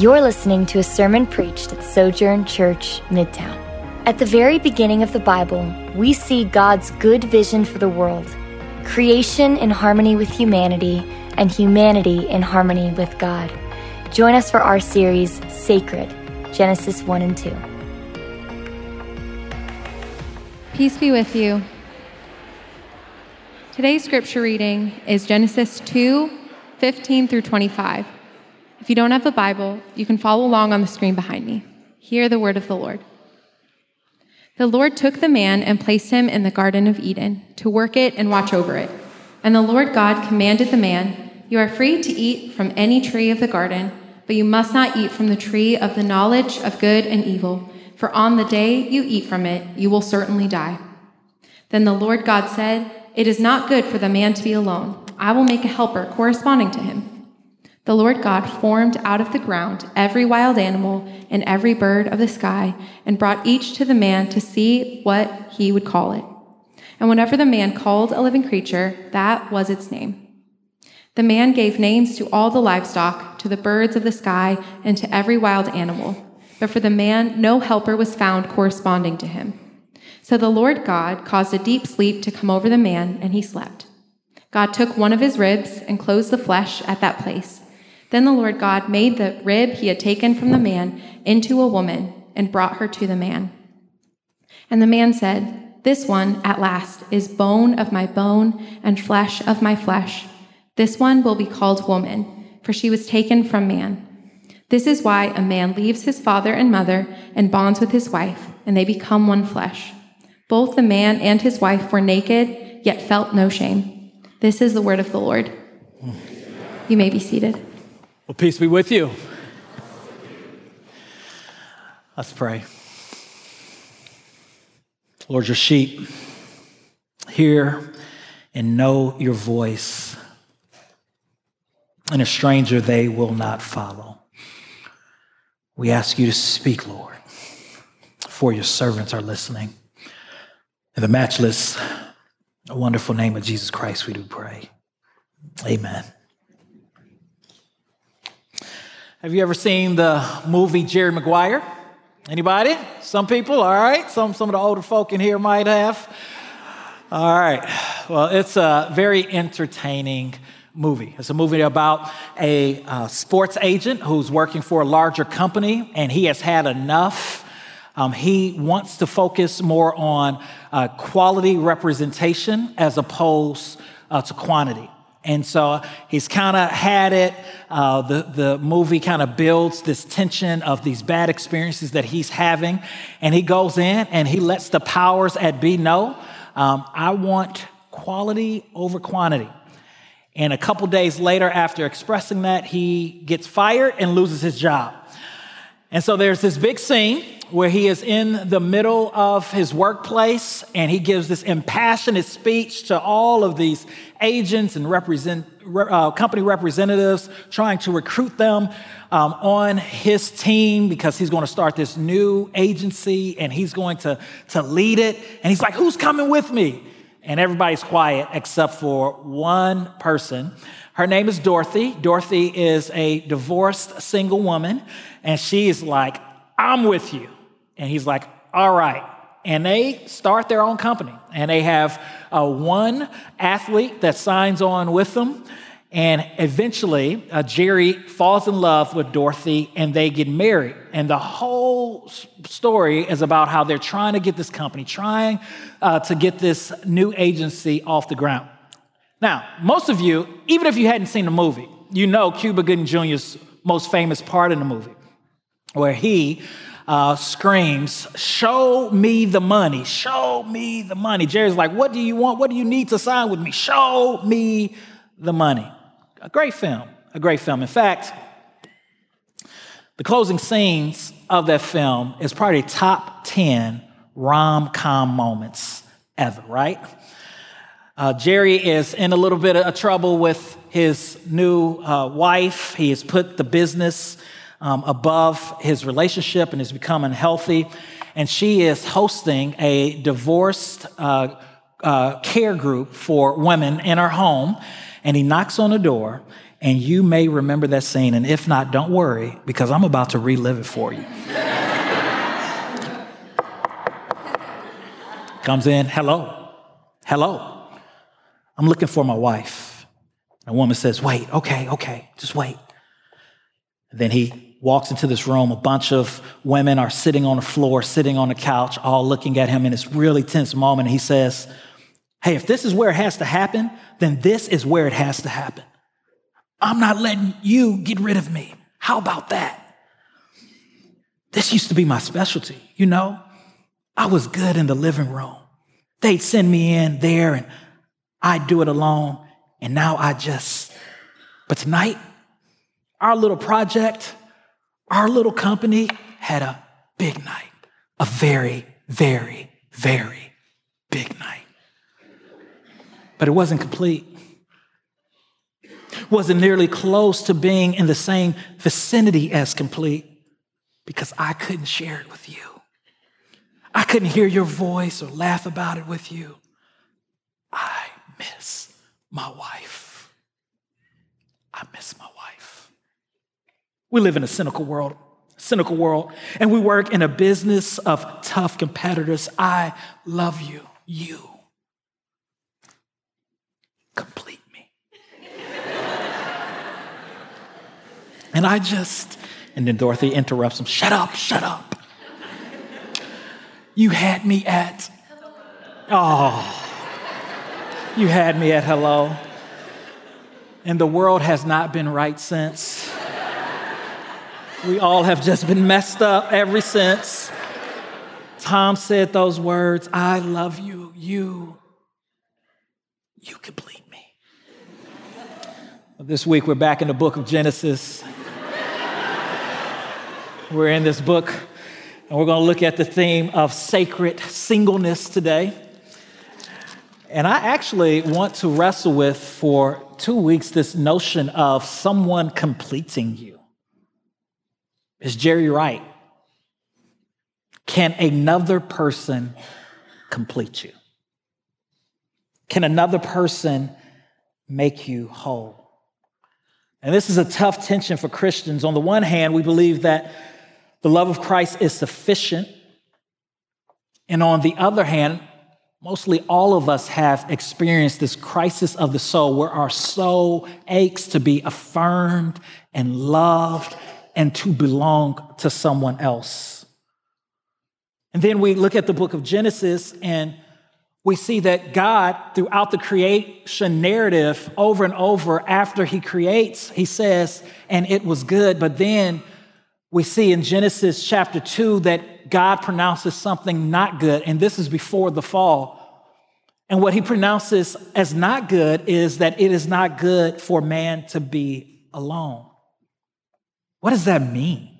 You're listening to a sermon preached at Sojourn Church, Midtown. At the very beginning of the Bible, we see God's good vision for the world creation in harmony with humanity, and humanity in harmony with God. Join us for our series, Sacred Genesis 1 and 2. Peace be with you. Today's scripture reading is Genesis 2 15 through 25. If you don't have a Bible, you can follow along on the screen behind me. Hear the word of the Lord. The Lord took the man and placed him in the Garden of Eden to work it and watch over it. And the Lord God commanded the man, You are free to eat from any tree of the garden, but you must not eat from the tree of the knowledge of good and evil, for on the day you eat from it, you will certainly die. Then the Lord God said, It is not good for the man to be alone. I will make a helper corresponding to him. The Lord God formed out of the ground every wild animal and every bird of the sky, and brought each to the man to see what he would call it. And whenever the man called a living creature, that was its name. The man gave names to all the livestock, to the birds of the sky, and to every wild animal. But for the man, no helper was found corresponding to him. So the Lord God caused a deep sleep to come over the man, and he slept. God took one of his ribs and closed the flesh at that place. Then the Lord God made the rib he had taken from the man into a woman and brought her to the man. And the man said, This one, at last, is bone of my bone and flesh of my flesh. This one will be called woman, for she was taken from man. This is why a man leaves his father and mother and bonds with his wife, and they become one flesh. Both the man and his wife were naked, yet felt no shame. This is the word of the Lord. You may be seated. Well, peace be with you. Let's pray. Lord, your sheep hear and know your voice, and a stranger they will not follow. We ask you to speak, Lord, for your servants are listening. In the matchless, wonderful name of Jesus Christ, we do pray. Amen. Have you ever seen the movie Jerry Maguire? Anybody? Some people, all right. Some, some of the older folk in here might have. All right. Well, it's a very entertaining movie. It's a movie about a uh, sports agent who's working for a larger company and he has had enough. Um, he wants to focus more on uh, quality representation as opposed uh, to quantity. And so he's kind of had it. Uh, the, the movie kind of builds this tension of these bad experiences that he's having. And he goes in and he lets the powers at be know um, I want quality over quantity. And a couple days later, after expressing that, he gets fired and loses his job. And so there's this big scene where he is in the middle of his workplace and he gives this impassioned speech to all of these agents and represent, uh, company representatives, trying to recruit them um, on his team because he's going to start this new agency and he's going to, to lead it. And he's like, Who's coming with me? And everybody's quiet except for one person. Her name is Dorothy. Dorothy is a divorced single woman, and she is like, I'm with you. And he's like, All right. And they start their own company, and they have uh, one athlete that signs on with them. And eventually, uh, Jerry falls in love with Dorothy and they get married. And the whole story is about how they're trying to get this company, trying uh, to get this new agency off the ground. Now, most of you, even if you hadn't seen the movie, you know Cuba Gooding Jr.'s most famous part in the movie, where he uh, screams, Show me the money, show me the money. Jerry's like, What do you want? What do you need to sign with me? Show me the money. A great film, a great film. In fact, the closing scenes of that film is probably top 10 rom com moments ever, right? Uh, Jerry is in a little bit of trouble with his new uh, wife. He has put the business um, above his relationship and is becoming healthy. And she is hosting a divorced uh, uh, care group for women in her home. And he knocks on the door and you may remember that scene. And if not, don't worry, because I'm about to relive it for you. Comes in, hello, hello. I'm looking for my wife. A woman says, wait, okay, okay, just wait. And then he walks into this room. A bunch of women are sitting on the floor, sitting on the couch, all looking at him in this really tense moment. He says, Hey, if this is where it has to happen, then this is where it has to happen. I'm not letting you get rid of me. How about that? This used to be my specialty, you know? I was good in the living room. They'd send me in there and I'd do it alone. And now I just, but tonight, our little project, our little company had a big night, a very, very, very big night. But it wasn't complete. Wasn't nearly close to being in the same vicinity as complete because I couldn't share it with you. I couldn't hear your voice or laugh about it with you. I my wife. I miss my wife. We live in a cynical world, cynical world, and we work in a business of tough competitors. I love you. You complete me. and I just, and then Dorothy interrupts him, shut up, shut up. You had me at, oh, you had me at hello. And the world has not been right since. We all have just been messed up ever since. Tom said those words I love you, you, you complete me. This week we're back in the book of Genesis. we're in this book and we're going to look at the theme of sacred singleness today. And I actually want to wrestle with for two weeks this notion of someone completing you. Is Jerry right? Can another person complete you? Can another person make you whole? And this is a tough tension for Christians. On the one hand, we believe that the love of Christ is sufficient. And on the other hand, mostly all of us have experienced this crisis of the soul where our soul aches to be affirmed and loved and to belong to someone else. And then we look at the book of Genesis and we see that God, throughout the creation narrative, over and over after he creates, he says, and it was good. But then we see in Genesis chapter 2 that God pronounces something not good, and this is before the fall. And what he pronounces as not good is that it is not good for man to be alone. What does that mean?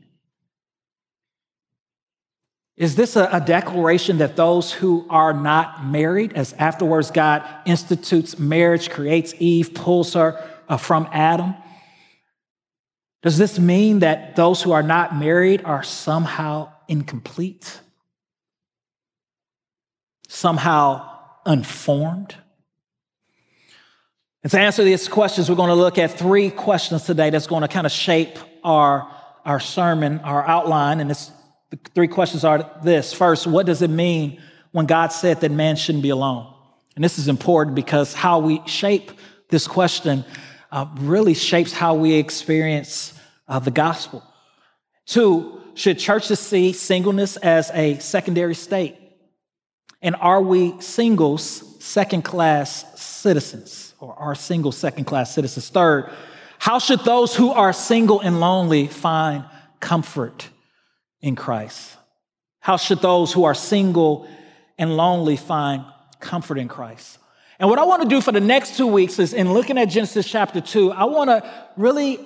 Is this a, declaration that those who are not married, as afterwards God institutes marriage, creates Eve, pulls her uh, from Adam? Does this mean that those who are not married are somehow incomplete? Somehow unformed? And to answer these questions, we're going to look at three questions today that's going to kind of shape our, our sermon, our outline. And it's, the three questions are this First, what does it mean when God said that man shouldn't be alone? And this is important because how we shape this question uh, really shapes how we experience uh, the gospel. Two, should churches see singleness as a secondary state? And are we singles second class citizens? Or are single second class citizens? Third, how should those who are single and lonely find comfort in Christ? How should those who are single and lonely find comfort in Christ? And what I want to do for the next two weeks is in looking at Genesis chapter 2, I want to really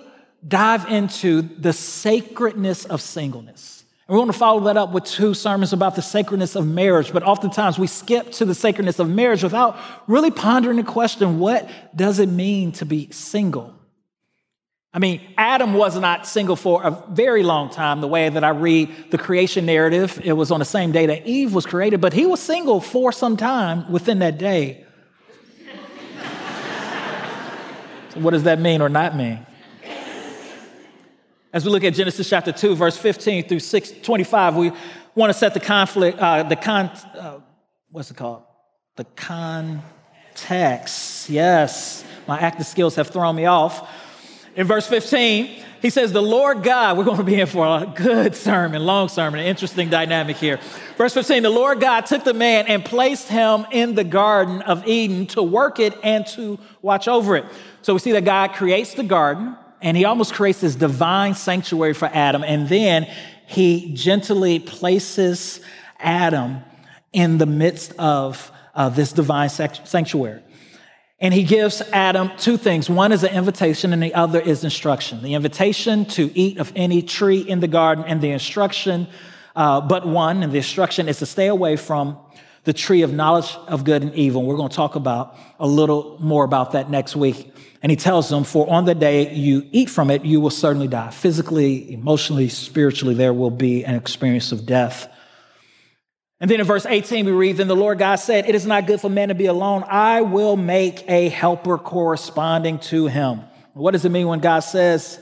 dive into the sacredness of singleness. And we want to follow that up with two sermons about the sacredness of marriage, but oftentimes we skip to the sacredness of marriage without really pondering the question what does it mean to be single? I mean, Adam was not single for a very long time, the way that I read the creation narrative. It was on the same day that Eve was created, but he was single for some time within that day. so what does that mean or not mean? As we look at Genesis chapter 2, verse 15 through 6, 25, we want to set the conflict, uh, the con, uh, what's it called? The context. Yes, my acting skills have thrown me off. In verse 15, he says, The Lord God, we're going to be in for a good sermon, long sermon, interesting dynamic here. Verse 15, the Lord God took the man and placed him in the Garden of Eden to work it and to watch over it. So we see that God creates the garden and he almost creates this divine sanctuary for Adam. And then he gently places Adam in the midst of uh, this divine sanctuary. And he gives Adam two things. One is an invitation, and the other is instruction. The invitation to eat of any tree in the garden, and the instruction, uh, but one, and the instruction is to stay away from the tree of knowledge of good and evil. And we're going to talk about a little more about that next week. And he tells them, For on the day you eat from it, you will certainly die. Physically, emotionally, spiritually, there will be an experience of death. And then in verse 18, we read, Then the Lord God said, It is not good for man to be alone. I will make a helper corresponding to him. What does it mean when God says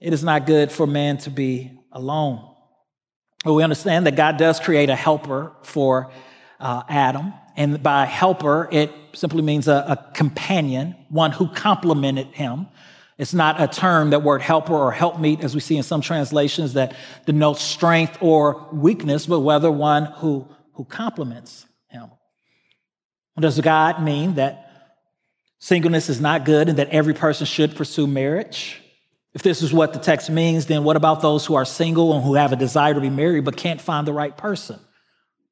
it is not good for man to be alone? Well, we understand that God does create a helper for uh, Adam. And by helper, it simply means a, a companion, one who complemented him. It's not a term, that word helper or helpmeet, as we see in some translations, that denotes strength or weakness, but whether one who, who complements him. Does God mean that singleness is not good and that every person should pursue marriage? If this is what the text means, then what about those who are single and who have a desire to be married but can't find the right person?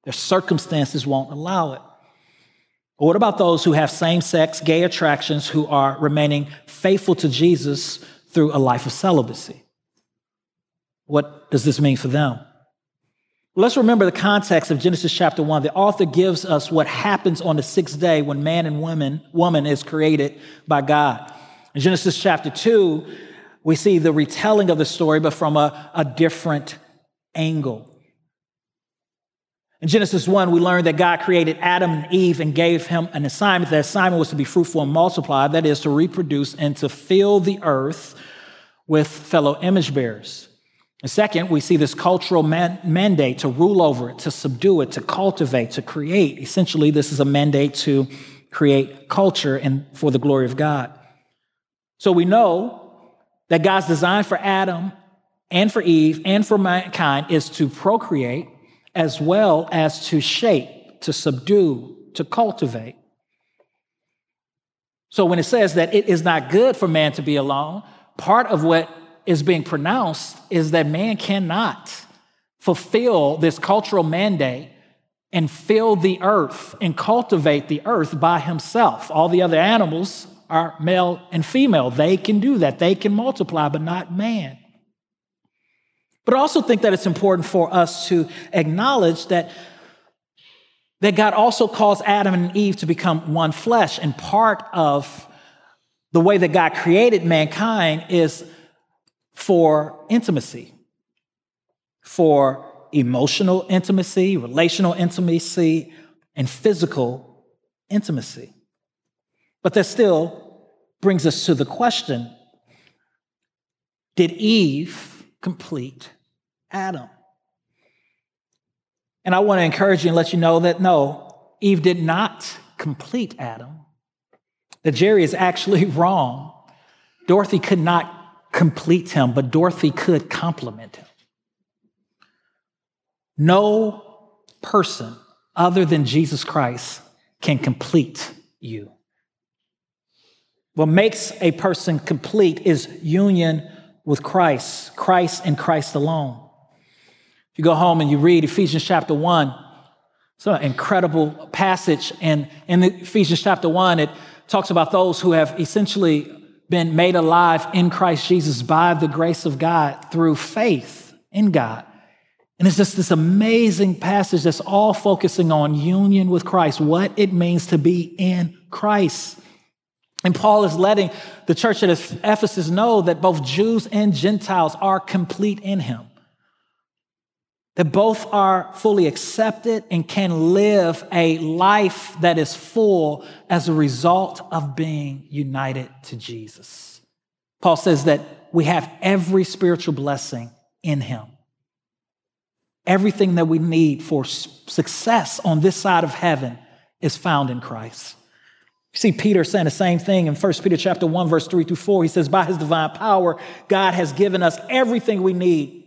Their circumstances won't allow it. But what about those who have same sex gay attractions who are remaining faithful to Jesus through a life of celibacy? What does this mean for them? Let's remember the context of Genesis chapter 1. The author gives us what happens on the sixth day when man and woman, woman is created by God. In Genesis chapter 2, we see the retelling of the story, but from a, a different angle. In Genesis 1, we learned that God created Adam and Eve and gave him an assignment. That assignment was to be fruitful and multiply, that is, to reproduce and to fill the earth with fellow image bearers. And second, we see this cultural man- mandate to rule over it, to subdue it, to cultivate, to create. Essentially, this is a mandate to create culture and for the glory of God. So we know that God's design for Adam and for Eve and for mankind is to procreate as well as to shape, to subdue, to cultivate. So when it says that it is not good for man to be alone, part of what is being pronounced is that man cannot fulfill this cultural mandate and fill the earth and cultivate the earth by himself. All the other animals are male and female. They can do that, they can multiply, but not man. But I also think that it's important for us to acknowledge that, that God also calls Adam and Eve to become one flesh. And part of the way that God created mankind is for intimacy, for emotional intimacy, relational intimacy, and physical intimacy. But that still brings us to the question Did Eve complete Adam. And I want to encourage you and let you know that no, Eve did not complete Adam. That Jerry is actually wrong. Dorothy could not complete him, but Dorothy could complement him. No person other than Jesus Christ can complete you. What makes a person complete is union with Christ, Christ and Christ alone you go home and you read Ephesians chapter 1, it's an incredible passage. And in Ephesians chapter 1, it talks about those who have essentially been made alive in Christ Jesus by the grace of God through faith in God. And it's just this amazing passage that's all focusing on union with Christ, what it means to be in Christ. And Paul is letting the church at Ephesus know that both Jews and Gentiles are complete in him that both are fully accepted and can live a life that is full as a result of being united to Jesus. Paul says that we have every spiritual blessing in him. Everything that we need for success on this side of heaven is found in Christ. You see Peter saying the same thing in 1 Peter chapter 1 verse 3 through 4. He says by his divine power God has given us everything we need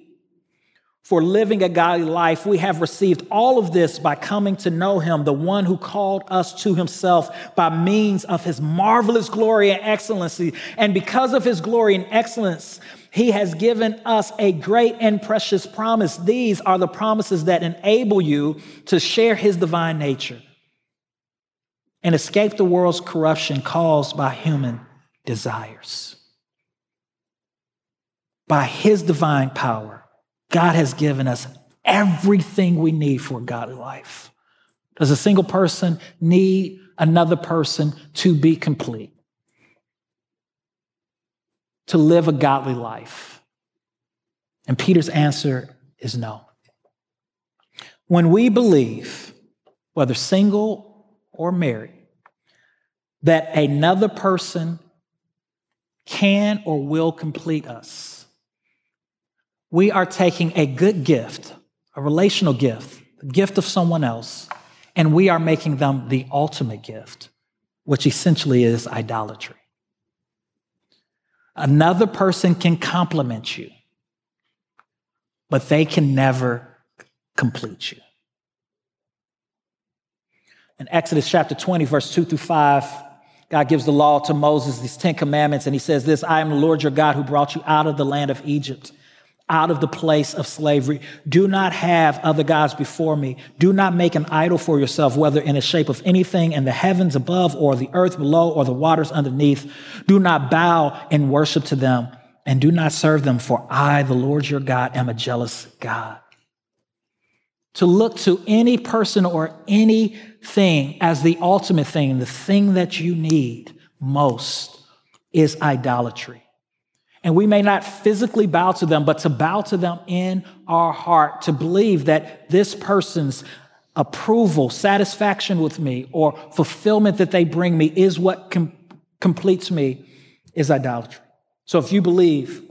for living a godly life. We have received all of this by coming to know him, the one who called us to himself by means of his marvelous glory and excellency. And because of his glory and excellence, he has given us a great and precious promise. These are the promises that enable you to share his divine nature and escape the world's corruption caused by human desires. By his divine power, God has given us everything we need for a godly life. Does a single person need another person to be complete? To live a godly life? And Peter's answer is no. When we believe, whether single or married, that another person can or will complete us, we are taking a good gift, a relational gift, the gift of someone else, and we are making them the ultimate gift, which essentially is idolatry. Another person can compliment you, but they can never complete you. In Exodus chapter 20, verse 2 through 5, God gives the law to Moses, these Ten Commandments, and he says this I am the Lord your God who brought you out of the land of Egypt out of the place of slavery. Do not have other gods before me. Do not make an idol for yourself, whether in the shape of anything in the heavens above or the earth below or the waters underneath. Do not bow and worship to them and do not serve them, for I, the Lord your God, am a jealous God. To look to any person or anything as the ultimate thing, the thing that you need most, is idolatry. And we may not physically bow to them, but to bow to them in our heart, to believe that this person's approval, satisfaction with me, or fulfillment that they bring me is what com- completes me is idolatry. So if you believe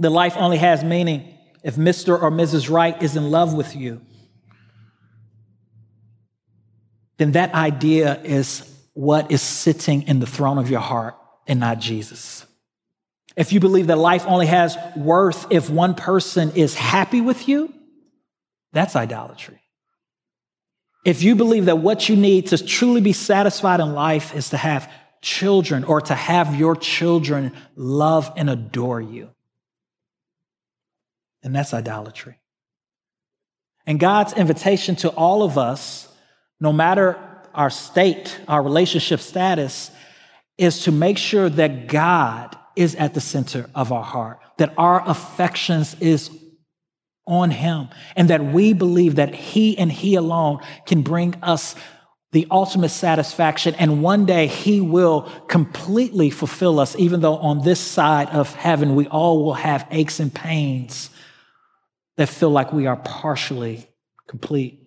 that life only has meaning if Mr. or Mrs. Right is in love with you, then that idea is what is sitting in the throne of your heart and not Jesus. If you believe that life only has worth if one person is happy with you, that's idolatry. If you believe that what you need to truly be satisfied in life is to have children or to have your children love and adore you, then that's idolatry. And God's invitation to all of us, no matter our state, our relationship status, is to make sure that God is at the center of our heart, that our affections is on Him, and that we believe that He and He alone can bring us the ultimate satisfaction. And one day He will completely fulfill us, even though on this side of heaven we all will have aches and pains that feel like we are partially complete.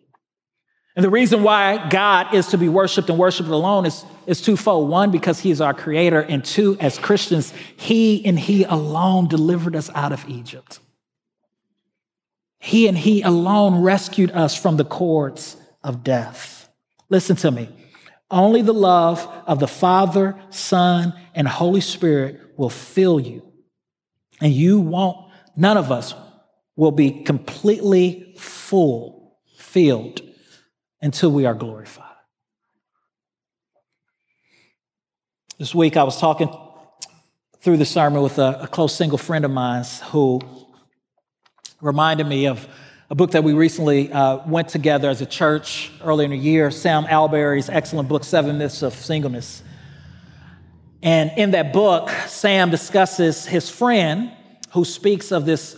And the reason why God is to be worshiped and worshiped alone is, is twofold. One, because He is our creator, and two, as Christians, He and He alone delivered us out of Egypt. He and He alone rescued us from the cords of death. Listen to me. Only the love of the Father, Son, and Holy Spirit will fill you. And you won't, none of us will be completely full, filled until we are glorified. This week I was talking through the sermon with a, a close single friend of mine who reminded me of a book that we recently uh, went together as a church earlier in the year, Sam Allberry's excellent book, Seven Myths of Singleness. And in that book, Sam discusses his friend who speaks of this,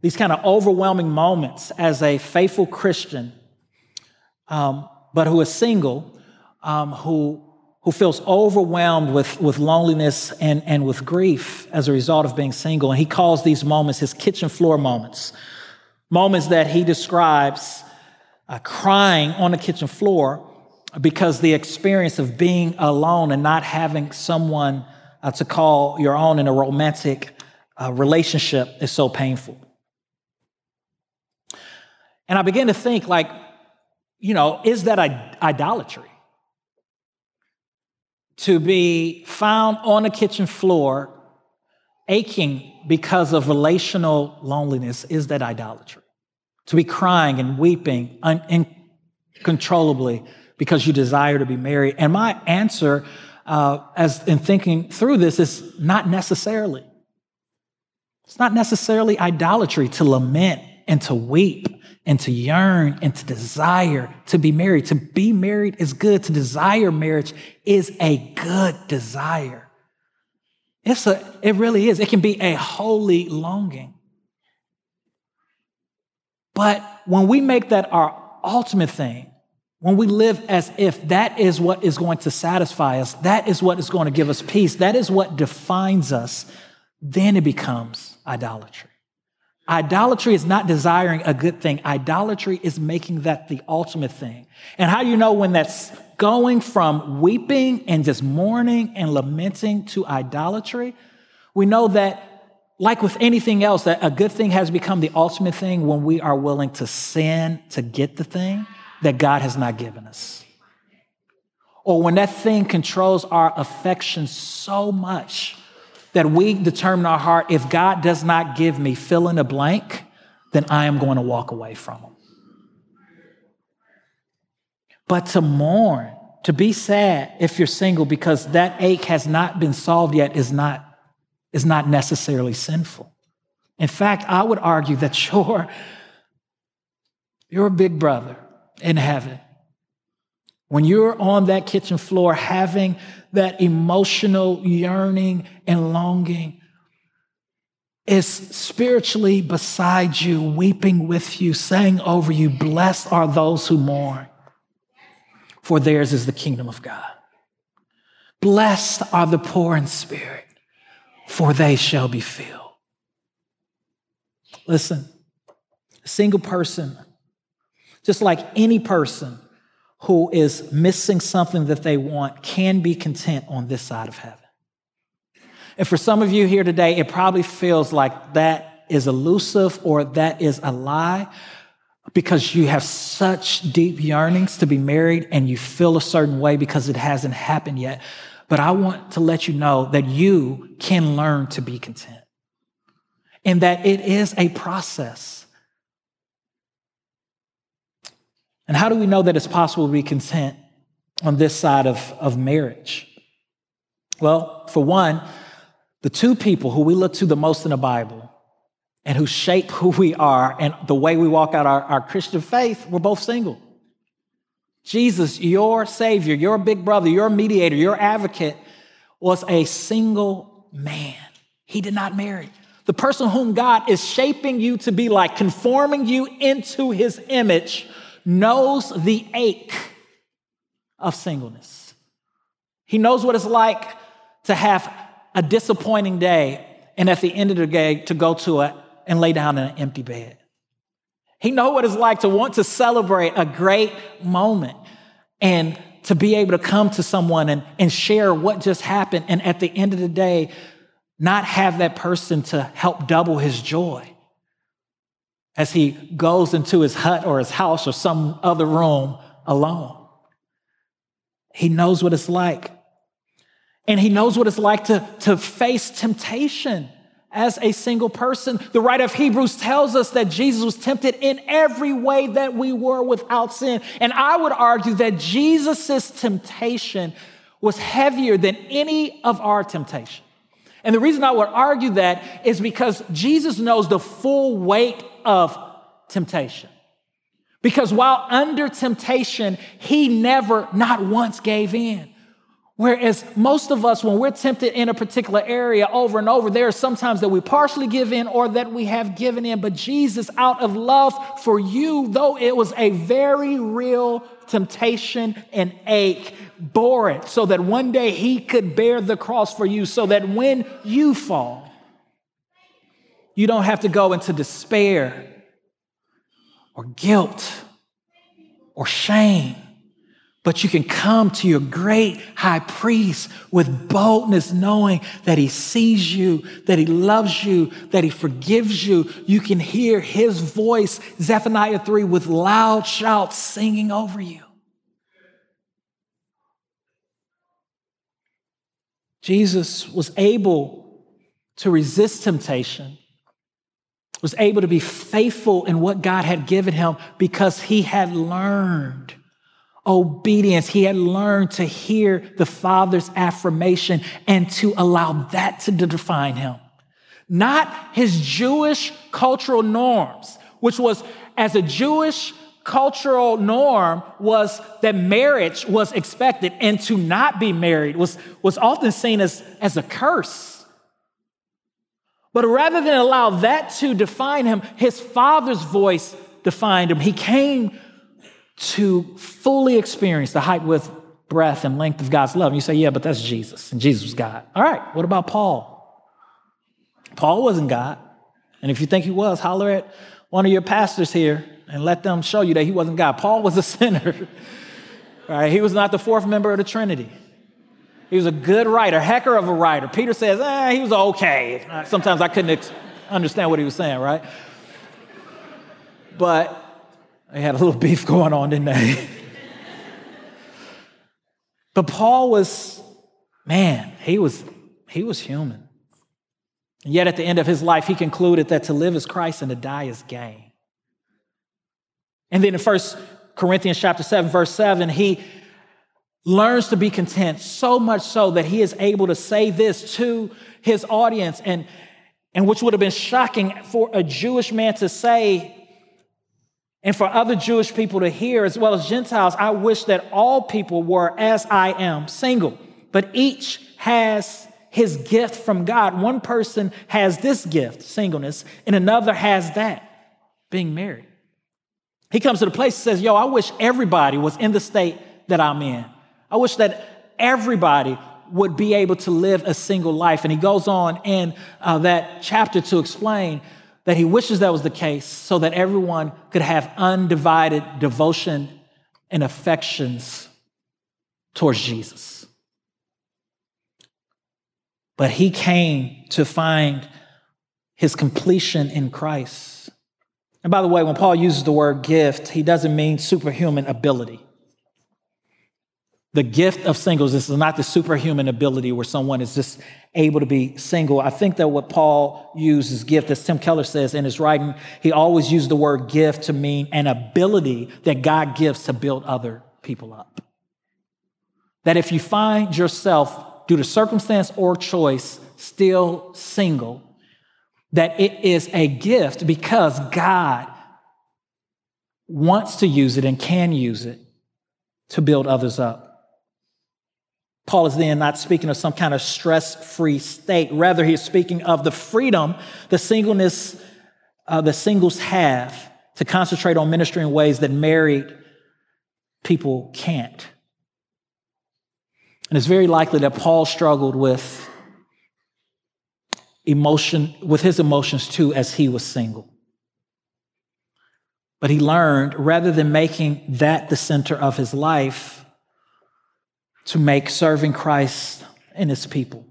these kind of overwhelming moments as a faithful Christian um, but who is single, um, who, who feels overwhelmed with, with loneliness and, and with grief as a result of being single. And he calls these moments his kitchen floor moments, moments that he describes uh, crying on the kitchen floor because the experience of being alone and not having someone uh, to call your own in a romantic uh, relationship is so painful. And I began to think, like, you know, is that idolatry? To be found on a kitchen floor aching because of relational loneliness, is that idolatry? To be crying and weeping uncontrollably because you desire to be married? And my answer, uh, as in thinking through this, is not necessarily. It's not necessarily idolatry to lament and to weep and to yearn and to desire to be married. To be married is good. To desire marriage is a good desire. It's a, it really is. It can be a holy longing. But when we make that our ultimate thing, when we live as if that is what is going to satisfy us, that is what is going to give us peace, that is what defines us, then it becomes idolatry. Idolatry is not desiring a good thing. Idolatry is making that the ultimate thing. And how do you know when that's going from weeping and just mourning and lamenting to idolatry? We know that, like with anything else, that a good thing has become the ultimate thing when we are willing to sin to get the thing that God has not given us. Or when that thing controls our affection so much that we determine our heart if God does not give me fill in a blank, then I am going to walk away from Him. But to mourn, to be sad if you're single because that ache has not been solved yet is not, is not necessarily sinful. In fact, I would argue that you're, you're big brother in heaven. When you're on that kitchen floor having that emotional yearning and longing is spiritually beside you, weeping with you, saying over you, Blessed are those who mourn, for theirs is the kingdom of God. Blessed are the poor in spirit, for they shall be filled. Listen, a single person, just like any person, who is missing something that they want can be content on this side of heaven. And for some of you here today, it probably feels like that is elusive or that is a lie because you have such deep yearnings to be married and you feel a certain way because it hasn't happened yet. But I want to let you know that you can learn to be content and that it is a process. And how do we know that it's possible to be content on this side of, of marriage? Well, for one, the two people who we look to the most in the Bible and who shape who we are and the way we walk out our, our Christian faith, we're both single. Jesus, your Savior, your big brother, your mediator, your advocate, was a single man. He did not marry. The person whom God is shaping you to be like, conforming you into his image, knows the ache of singleness. He knows what it's like to have a disappointing day and at the end of the day to go to it and lay down in an empty bed. He knows what it's like to want to celebrate a great moment and to be able to come to someone and, and share what just happened and at the end of the day not have that person to help double his joy as he goes into his hut or his house or some other room alone. He knows what it's like. And he knows what it's like to, to face temptation as a single person. The writer of Hebrews tells us that Jesus was tempted in every way that we were without sin. And I would argue that Jesus' temptation was heavier than any of our temptation. And the reason I would argue that is because Jesus knows the full weight of temptation. Because while under temptation, he never, not once gave in. Whereas most of us, when we're tempted in a particular area over and over, there are sometimes that we partially give in or that we have given in. But Jesus, out of love for you, though it was a very real temptation and ache, bore it so that one day he could bear the cross for you, so that when you fall, you don't have to go into despair or guilt or shame, But you can come to your great high priest with boldness, knowing that he sees you, that he loves you, that he forgives you. You can hear his voice, Zephaniah 3, with loud shouts singing over you. Jesus was able to resist temptation, was able to be faithful in what God had given him because he had learned obedience. He had learned to hear the Father's affirmation and to allow that to define him. Not his Jewish cultural norms, which was as a Jewish cultural norm was that marriage was expected and to not be married was, was often seen as, as a curse. But rather than allow that to define him, his father's voice defined him. He came to fully experience the height, width, breadth, and length of God's love. And you say, yeah, but that's Jesus, and Jesus was God. All right, what about Paul? Paul wasn't God. And if you think he was, holler at one of your pastors here and let them show you that he wasn't God. Paul was a sinner. right? He was not the fourth member of the Trinity. He was a good writer, hecker of a writer. Peter says, eh, he was okay. Sometimes I couldn't ex- understand what he was saying, right? But they had a little beef going on, didn't they? but Paul was, man, he was, he was human. And yet at the end of his life, he concluded that to live is Christ and to die is gain. And then in 1 Corinthians chapter 7, verse 7, he learns to be content so much so that he is able to say this to his audience, and, and which would have been shocking for a Jewish man to say and for other Jewish people to hear, as well as Gentiles, I wish that all people were as I am, single, but each has his gift from God. One person has this gift, singleness, and another has that, being married. He comes to the place and says, Yo, I wish everybody was in the state that I'm in. I wish that everybody would be able to live a single life. And he goes on in uh, that chapter to explain that he wishes that was the case so that everyone could have undivided devotion and affections towards Jesus. But he came to find his completion in Christ. And by the way, when Paul uses the word gift, he doesn't mean superhuman ability. The gift of singles This is not the superhuman ability where someone is just able to be single. I think that what Paul uses gift, as Tim Keller says in his writing, he always used the word gift to mean an ability that God gives to build other people up. That if you find yourself, due to circumstance or choice, still single, that it is a gift because God wants to use it and can use it to build others up. Paul is then not speaking of some kind of stress free state. Rather, he's speaking of the freedom the singleness, uh, the singles have to concentrate on ministry in ways that married people can't. And it's very likely that Paul struggled with emotion, with his emotions too, as he was single. But he learned rather than making that the center of his life, to make serving Christ and his people.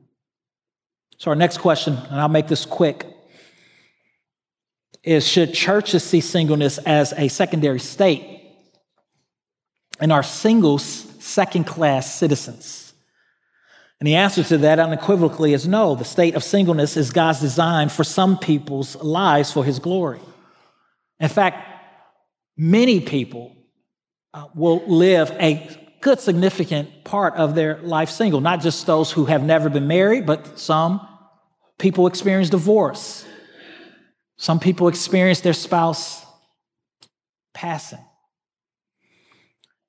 So, our next question, and I'll make this quick, is Should churches see singleness as a secondary state? And are singles second class citizens? And the answer to that unequivocally is no. The state of singleness is God's design for some people's lives for his glory. In fact, many people uh, will live a good significant part of their life single, not just those who have never been married, but some people experience divorce. Some people experience their spouse passing.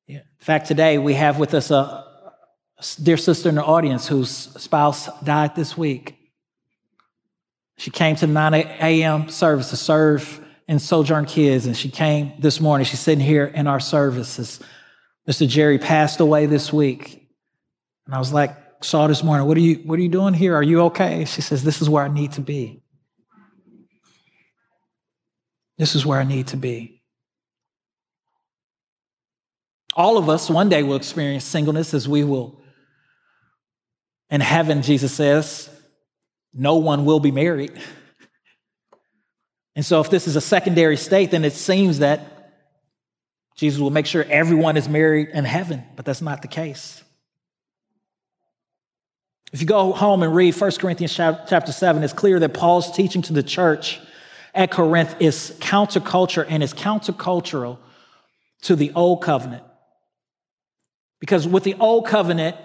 In fact, today we have with us a dear sister in the audience whose spouse died this week. She came to 9 a.m. service to serve in Sojourn Kids, and she came this morning. She's sitting here in our services Mr. Jerry passed away this week. And I was like, saw this morning, what are you what are you doing here? Are you okay? She says, This is where I need to be. This is where I need to be. All of us one day will experience singleness as we will. In heaven, Jesus says, no one will be married. And so, if this is a secondary state, then it seems that Jesus will make sure everyone is married in heaven, but that's not the case. If you go home and read 1 Corinthians chapter 7, it's clear that Paul's teaching to the church at Corinth is counterculture and is countercultural to the old covenant. Because with the old covenant,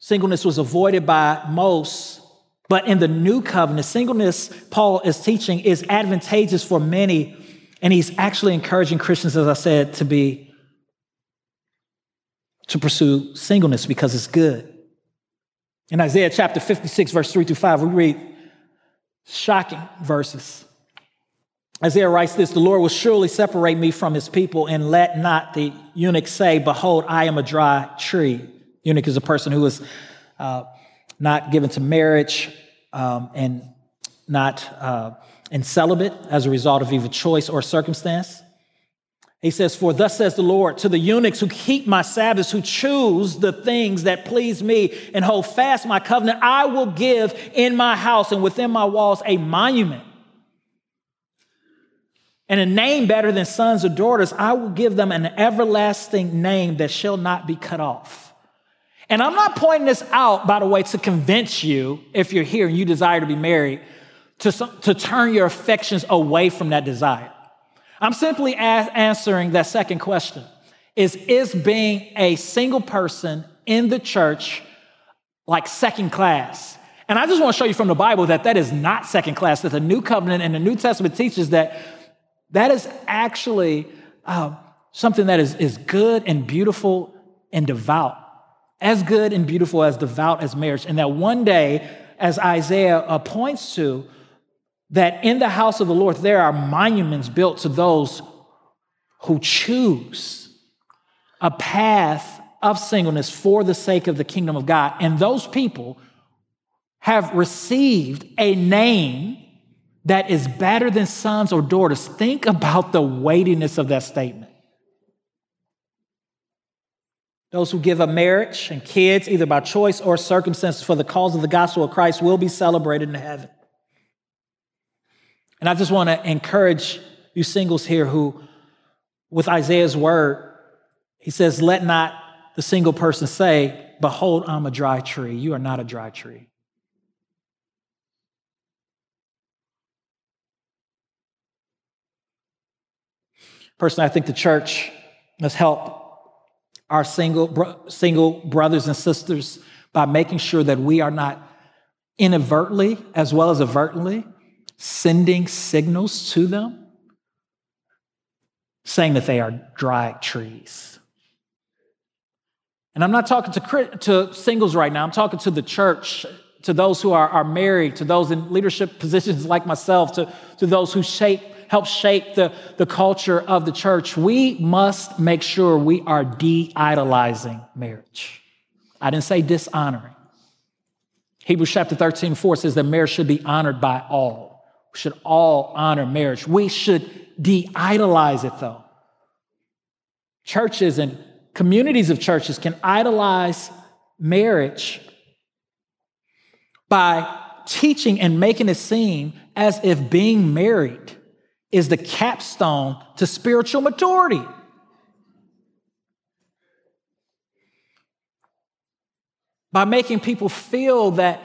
singleness was avoided by most, but in the new covenant, singleness, Paul is teaching, is advantageous for many, and he's actually encouraging Christians, as I said, to be to pursue singleness because it's good. In Isaiah chapter 56, verse 3 through 5, we read shocking verses. Isaiah writes this The Lord will surely separate me from his people, and let not the eunuch say, Behold, I am a dry tree. Eunuch is a person who is uh, not given to marriage um, and not uh, in celibate as a result of either choice or circumstance. He says, For thus says the Lord to the eunuchs who keep my Sabbaths, who choose the things that please me and hold fast my covenant, I will give in my house and within my walls a monument and a name better than sons or daughters. I will give them an everlasting name that shall not be cut off. And I'm not pointing this out, by the way, to convince you, if you're here and you desire to be married, to, to turn your affections away from that desire. I'm simply answering that second question is is being a single person in the church like second class? And I just want to show you from the Bible that that is not second class, that the New Covenant and the New Testament teaches that that is actually uh, something that is, is good and beautiful and devout. As good and beautiful as devout as marriage. And that one day, as Isaiah points to, that in the house of the Lord there are monuments built to those who choose a path of singleness for the sake of the kingdom of God. And those people have received a name that is better than sons or daughters. Think about the weightiness of that statement. Those who give up marriage and kids, either by choice or circumstances, for the cause of the gospel of Christ, will be celebrated in heaven. And I just want to encourage you singles here who, with Isaiah's word, he says, Let not the single person say, Behold, I'm a dry tree. You are not a dry tree. Personally, I think the church must help our single, bro- single brothers and sisters by making sure that we are not inadvertently as well as overtly sending signals to them saying that they are dry trees. And I'm not talking to, to singles right now, I'm talking to the church, to those who are, are married, to those in leadership positions like myself, to, to those who shape, help shape the, the culture of the church. We must make sure we are de idolizing marriage. I didn't say dishonoring. Hebrews chapter 13, 4 says that marriage should be honored by all. We should all honor marriage. We should de idolize it, though. Churches and communities of churches can idolize marriage by teaching and making it seem as if being married is the capstone to spiritual maturity. By making people feel that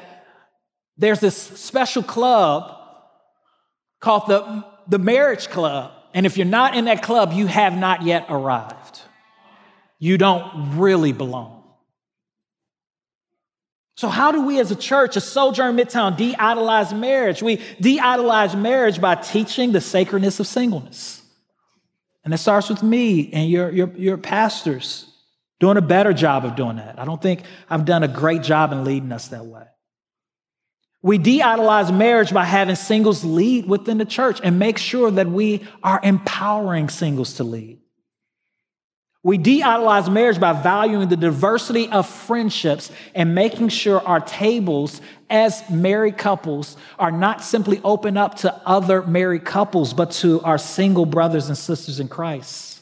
there's this special club called the, the Marriage Club. And if you're not in that club, you have not yet arrived. You don't really belong. So, how do we as a church, a Sojourn Midtown, de idolize marriage? We de idolize marriage by teaching the sacredness of singleness. And it starts with me and your, your, your pastors doing a better job of doing that. I don't think I've done a great job in leading us that way. We de idolize marriage by having singles lead within the church and make sure that we are empowering singles to lead. We de idolize marriage by valuing the diversity of friendships and making sure our tables as married couples are not simply open up to other married couples, but to our single brothers and sisters in Christ.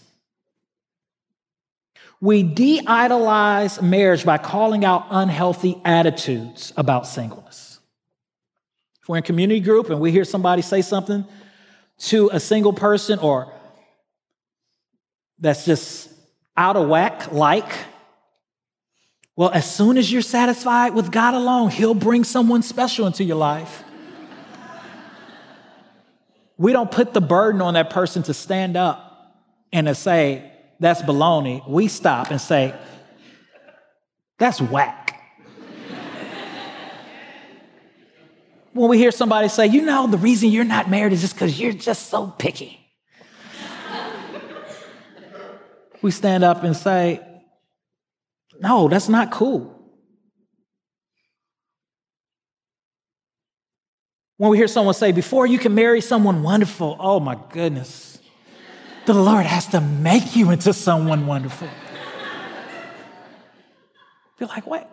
We de idolize marriage by calling out unhealthy attitudes about singleness. If we're in community group and we hear somebody say something to a single person or that's just out of whack, like, well, as soon as you're satisfied with God alone, He'll bring someone special into your life. we don't put the burden on that person to stand up and to say, that's baloney. We stop and say, that's whack. When we hear somebody say, you know, the reason you're not married is just because you're just so picky. we stand up and say, no, that's not cool. When we hear someone say, before you can marry someone wonderful, oh my goodness, the Lord has to make you into someone wonderful. You're like, what?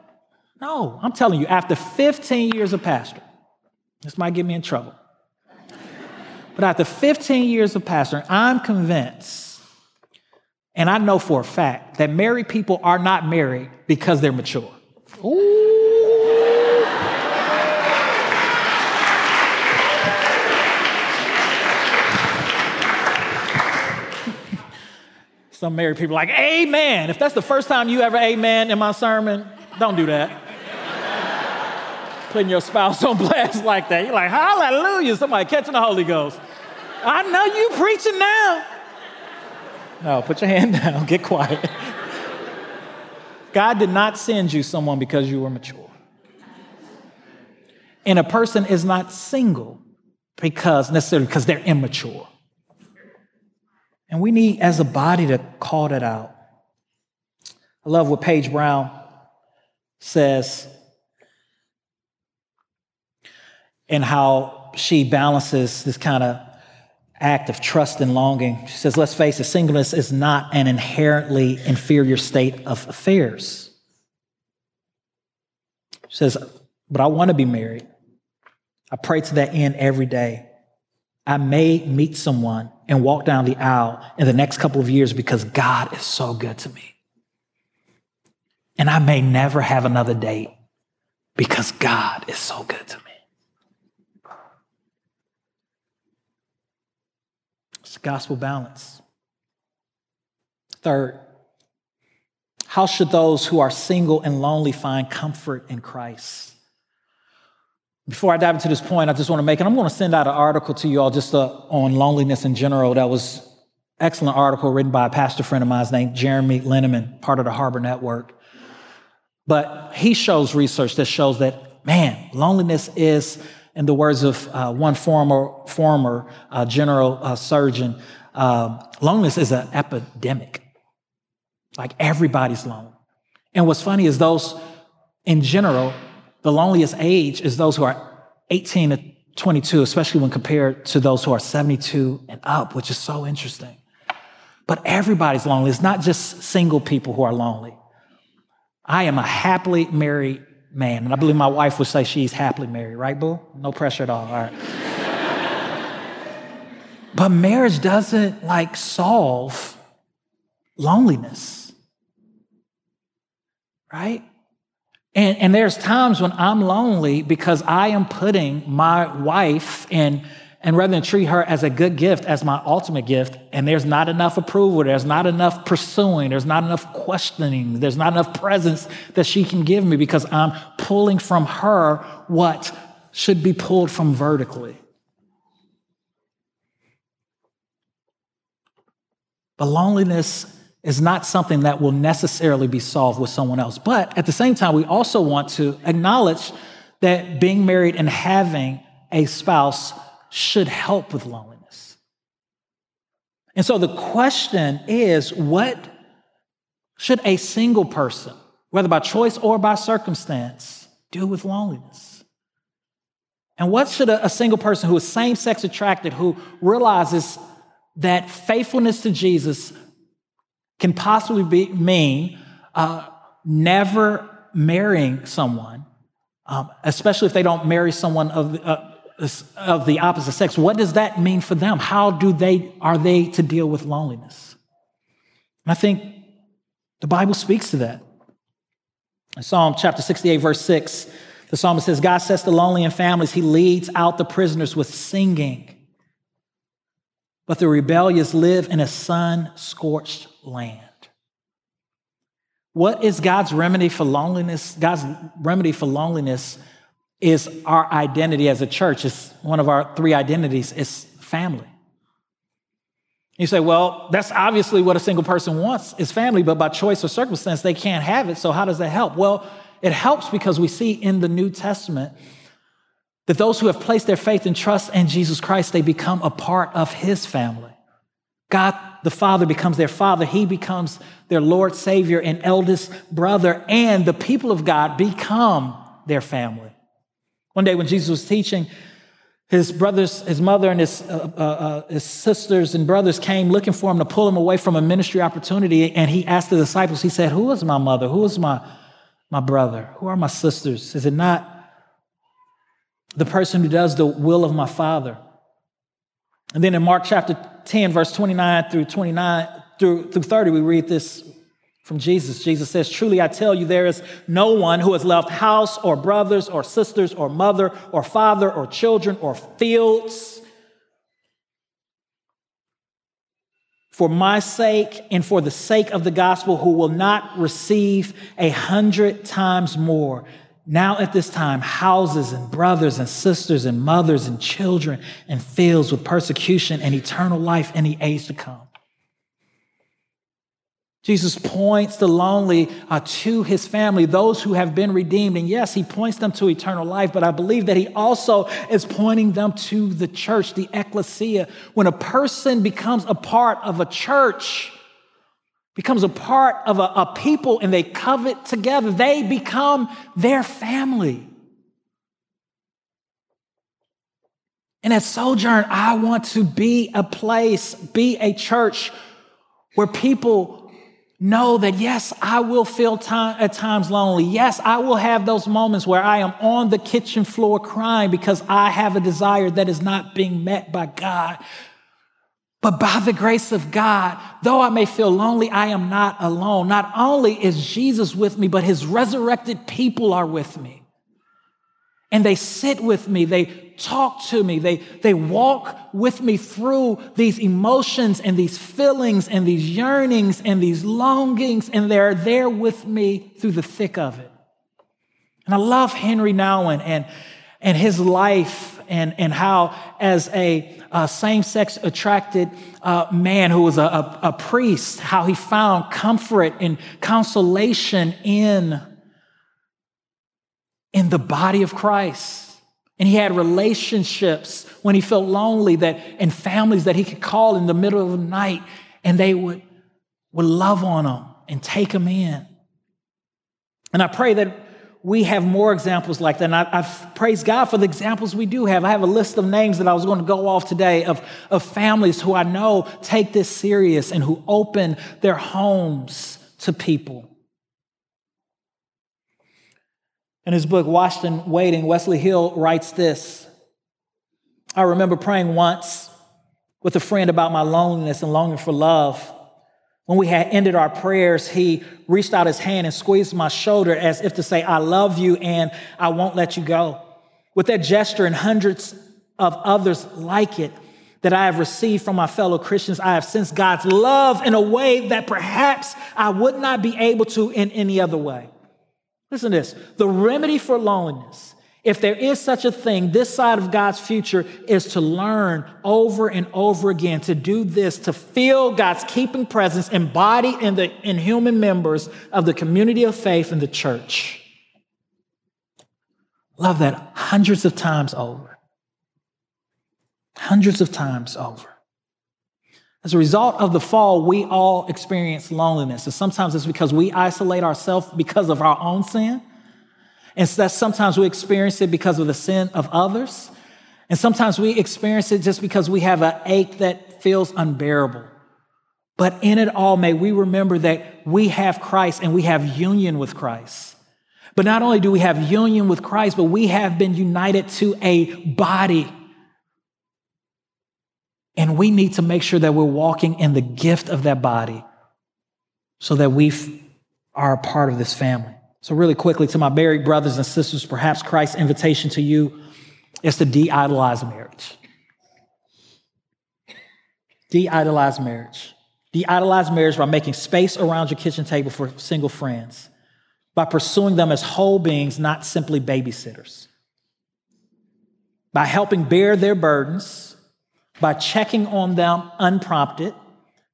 No, I'm telling you, after 15 years of pastor, this might get me in trouble. But after 15 years of pastoring, I'm convinced, and I know for a fact, that married people are not married because they're mature. Ooh. Some married people like, Amen. If that's the first time you ever amen in my sermon, don't do that. Putting your spouse on blast like that. You're like, Hallelujah. Somebody catching the Holy Ghost. I know you preaching now. No, put your hand down, get quiet. God did not send you someone because you were mature. And a person is not single because necessarily because they're immature. And we need, as a body, to call that out. I love what Paige Brown says and how she balances this kind of act of trust and longing. She says, let's face it, singleness is not an inherently inferior state of affairs. She says, but I want to be married. I pray to that end every day. I may meet someone and walk down the aisle in the next couple of years because God is so good to me. And I may never have another date because God is so good to me. It's gospel balance. Third, how should those who are single and lonely find comfort in Christ? Before I dive into this point, I just want to make, and I'm going to send out an article to you all just uh, on loneliness in general. That was excellent article written by a pastor friend of mine named Jeremy Linneman, part of the Harbor Network. But he shows research that shows that, man, loneliness is, in the words of uh, one former, former uh, general uh, surgeon, um, loneliness is an epidemic. Like everybody's lonely. And what's funny is those in general the loneliest age is those who are 18 to 22, especially when compared to those who are 72 and up, which is so interesting. But everybody's lonely. It's not just single people who are lonely. I am a happily married man, and I believe my wife would say she's happily married, right, Boo? No pressure at all. All right. but marriage doesn't like solve loneliness, right? And, and there's times when I'm lonely because I am putting my wife in, and rather than treat her as a good gift, as my ultimate gift, and there's not enough approval, there's not enough pursuing, there's not enough questioning, there's not enough presence that she can give me because I'm pulling from her what should be pulled from vertically. But loneliness is not something that will necessarily be solved with someone else. But at the same time, we also want to acknowledge that being married and having a spouse should help with loneliness. And so the question is what should a single person, whether by choice or by circumstance, do with loneliness? And what should a, single person who is same sex attracted, who realizes that faithfulness to Jesus can possibly be, mean uh, never marrying someone, um, especially if they don't marry someone of the, uh, of the opposite sex. What does that mean for them? How do they are they to deal with loneliness? And I think The Bible speaks to that. In Psalm chapter 68, verse 6, the psalmist says, God sets the lonely in families. He leads out the prisoners with singing. But the rebellious live in a sun scorched land. What is God's remedy for loneliness? God's remedy for loneliness is our identity as a church. It's one of our three identities, it's family. You say, well, that's obviously what a single person wants is family, but by choice or circumstance, they can't have it. So, how does that help? Well, it helps because we see in the New Testament that those who have placed their faith and trust in Jesus Christ, they become a part of his family. God the Father becomes their father, he becomes their Lord, Savior, and eldest brother, and the people of God become their family. One day when Jesus was teaching, his brothers, his mother, and his, uh, uh, uh, his sisters and brothers came looking for him to pull him away from a ministry opportunity. And he asked the disciples, he said, Who is my mother? Who is my, my brother? Who are my sisters? Is it not the person who does the will of my Father? And then in Mark chapter 10, verse 29 through 29 through, through 30, we read this from Jesus. Jesus says, Truly I tell you, there is no one who has left house or brothers or sisters or mother or father or children or fields for my sake and for the sake of the gospel who will not receive a hundred times more. Now at this time, houses and brothers and sisters and mothers and children and fields with persecution and eternal life in the age to come. Jesus points the lonely uh, to his family, those who have been redeemed. And yes, he points them to eternal life, but I believe that he also is pointing them to the church, the ecclesia. When a person becomes a part of a church, becomes a part of a, a people, and they covet together, they become their family. And at Sojourn, I want to be a place, be a church where people know that yes, I will feel time, at times lonely. Yes, I will have those moments where I am on the kitchen floor crying because I have a desire that is not being met by God. But by the grace of God, though I may feel lonely, I am not alone. Not only is Jesus with me, but his resurrected people are with me. And they sit with me, they talk to me. They, they walk with me through these emotions and these feelings and these yearnings and these longings, and they're there with me through the thick of it. And I love Henri Nouwen and, and his life and, and how, as a uh, same sex attracted uh, man who was a, a, a priest, how he found comfort and consolation in, in the body of Christ and he had relationships when he felt lonely that and families that he could call in the middle of the night and they would, would love on him and take him in. And I pray that we have more examples like that. And I, I've praised God for the examples we do have. I have a list of names that I was going to go off today of, of families who I know take this serious and who open their homes to people. In his book, and Waiting, Wesley Hill writes this I remember praying once with a friend about my loneliness and longing for love. When we had ended our prayers, he reached out his hand and squeezed my shoulder as if to say, I love you and I won't let you go. With that gesture and hundreds of others like it that I have received from my fellow Christians, I have sensed God's love in a way that perhaps I would not be able to in any other way. Listen to this the remedy for loneliness, if there is such a thing, this side of God's future is to learn over and over again to do this, to feel God's keeping presence embodied in the inhuman members of the community of faith in the church. Love that hundreds of times over. Hundreds of times over. As a result of the fall, we all experience loneliness. And sometimes it's because we isolate ourselves because of our own sin. And so that sometimes we experience it because of the sin of others. And sometimes we experience it just because we have an ache that feels unbearable. But in it all, may we remember that we have Christ and we have union with Christ. But not only do we have union with Christ, but we have been united to a body and we need to make sure that we're walking in the gift of that body so that we are a part of this family. So, really quickly, to my married brothers and sisters, perhaps Christ's invitation to you is to de idolize marriage. De idolize marriage. De idolize marriage by making space around your kitchen table for single friends, by pursuing them as whole beings, not simply babysitters, by helping bear their burdens, by checking on them unprompted,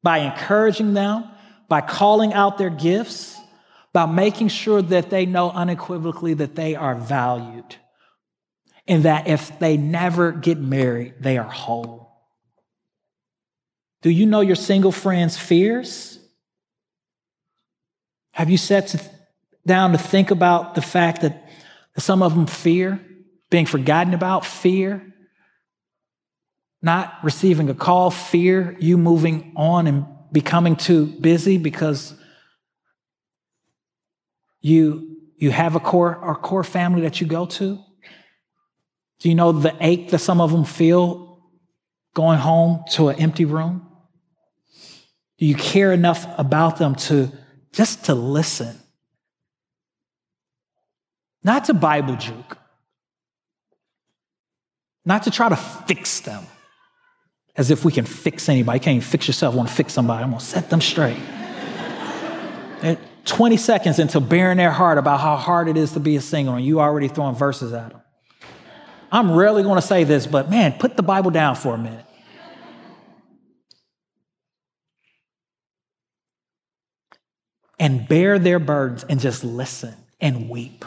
by encouraging them, by calling out their gifts, by making sure that they know unequivocally that they are valued and that if they never get married, they are whole. Do you know your single friend's fears? Have you sat down to think about the fact that some of them fear being forgotten about, fear not receiving a call, fear you moving on and becoming too busy because you, you have a core, a core family that you go to? Do you know the ache that some of them feel going home to an empty room? Do you care enough about them to just to listen? Not to Bible juke, not to try to fix them as if we can fix anybody. You can't even fix yourself, I want to fix somebody. I'm going to set them straight. 20 seconds into bearing their heart about how hard it is to be a single, and you already throwing verses at them. I'm rarely going to say this, but man, put the Bible down for a minute. And bear their burdens and just listen and weep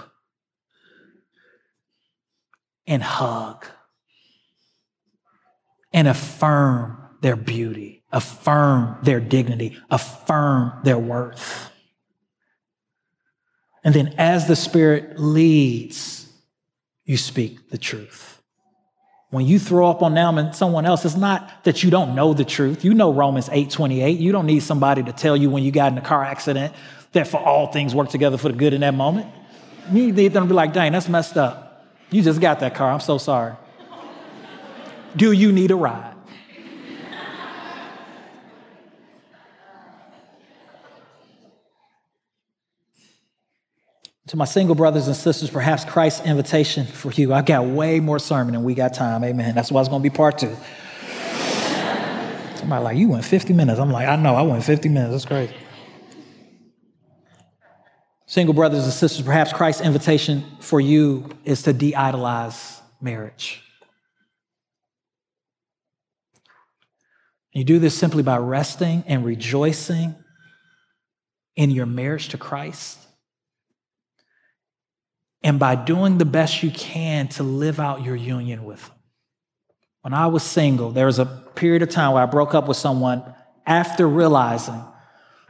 and hug and affirm their beauty, affirm their dignity, affirm their worth. And then as the Spirit leads, you speak the truth. When you throw up on them and someone else, it's not that you don't know the truth. You know Romans 8 28. You don't need somebody to tell you when you got in a car accident that for all things work together for the good in that moment. You need them to be like, dang, that's messed up. You just got that car. I'm so sorry. Do you need a ride? To my single brothers and sisters, perhaps Christ's invitation for you. I got way more sermon than we got time. Amen. That's why it's going to be part two. Somebody like, you went 50 minutes. I'm like, I know, I went 50 minutes. That's crazy. Single brothers and sisters, perhaps Christ's invitation for you is to de idolize marriage. You do this simply by resting and rejoicing in your marriage to Christ and by doing the best you can to live out your union with Him. When I was single, there was a period of time where I broke up with someone after realizing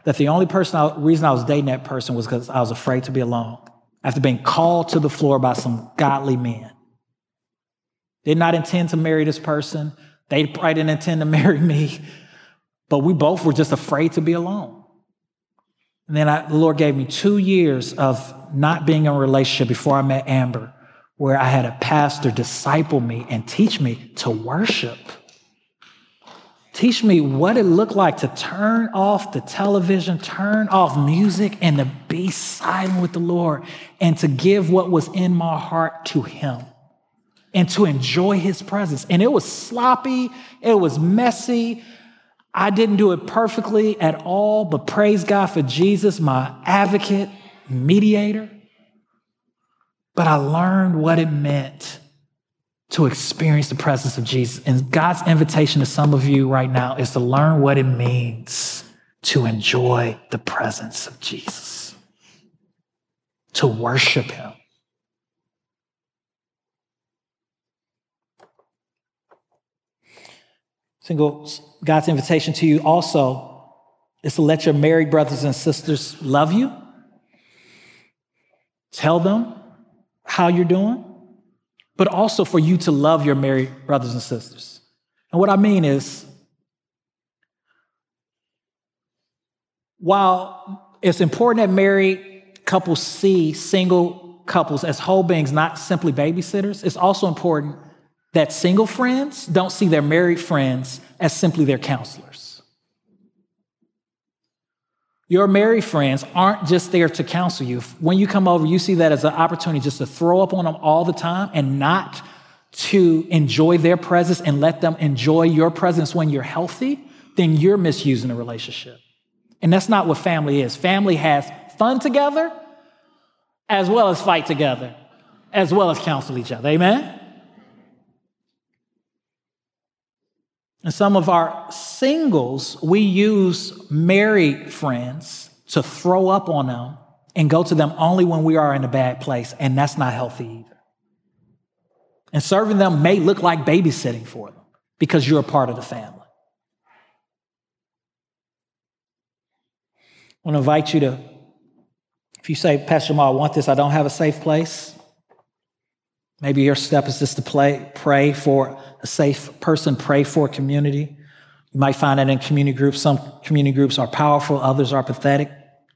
that the only person I, reason I was dating that person was because I was afraid to be alone. After being called to the floor by some godly men. Did not intend to marry this person. They probably didn't intend to marry me. But we both were just afraid to be alone. And then I, the Lord gave me two years of not being in a relationship before I met Amber, where I had a pastor disciple me and teach me to worship. Teach me what it looked like to turn off the television, turn off music, and to be silent with the Lord and to give what was in my heart to Him and to enjoy His presence. And it was sloppy, it was messy, I didn't do it perfectly at all, but praise God for Jesus, my advocate, mediator. But I learned what it meant to experience the presence of Jesus. And God's invitation to some of you right now is to learn what it means to enjoy the presence of Jesus, to worship Him. Single, God's invitation to you also is to let your married brothers and sisters love you. Tell them how you're doing, but also for you to love your married brothers and sisters. And what I mean is, while it's important that married couples see single couples as whole beings, not simply babysitters, it's also important that single friends don't see their married friends as simply their counselors. Your married friends aren't just there to counsel you. When you come over, you see that as an opportunity just to throw up on them all the time and not to enjoy their presence and let them enjoy your presence when you're healthy, then you're misusing the relationship. And that's not what family is. Family has fun together as well as fight together, as well as counsel each other. Amen? And some of our singles, we use married friends to throw up on them and go to them only when we are in a bad place, and that's not healthy either. And serving them may look like babysitting for them because you're a part of the family. I want to invite you to, if you say, Pastor Ma, I want this, I don't have a safe place. Maybe your step is just to play, pray for a safe person, pray for a community. You might find that in community groups. Some community groups are powerful, others are pathetic.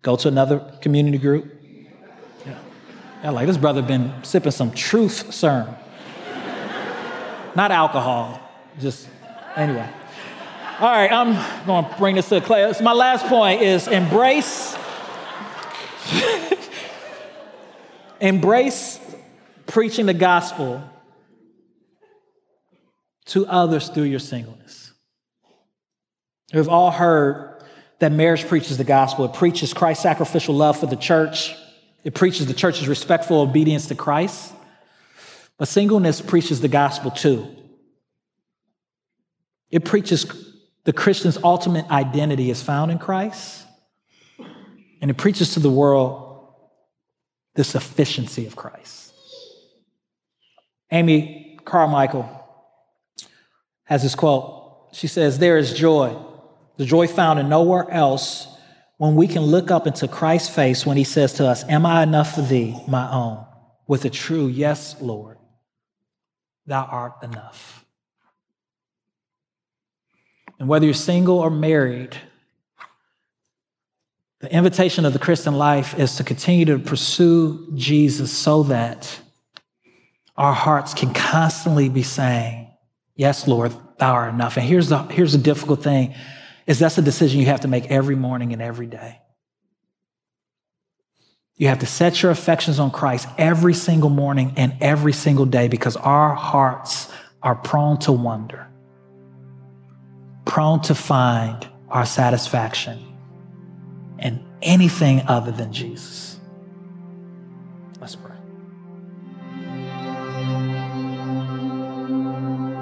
Go to another community group. Yeah, yeah like this brother been sipping some truth sermon. Not alcohol, just anyway. All right, I'm going to bring this to a close. My last point is embrace. embrace preaching the gospel to others through your singleness. We've all heard that marriage preaches the gospel. It preaches Christ's sacrificial love for the church. It preaches the church's respectful obedience to Christ. But singleness preaches the gospel too. It preaches the Christian's ultimate identity is found in Christ. And it preaches to the world the sufficiency of Christ. Amy Carmichael has this quote. She says, There is joy, the joy found in nowhere else when we can look up into Christ's face when he says to us, Am I enough for thee, my own? With a true yes, Lord, thou art enough. And whether you're single or married, the invitation of the Christian life is to continue to pursue Jesus so that our hearts can constantly be saying, Yes, Lord, thou art enough. And here's the, here's the difficult thing is that's a decision you have to make every morning and every day. You have to set your affections on Christ every single morning and every single day because our hearts are prone to wonder prone to find our satisfaction in anything other than Jesus.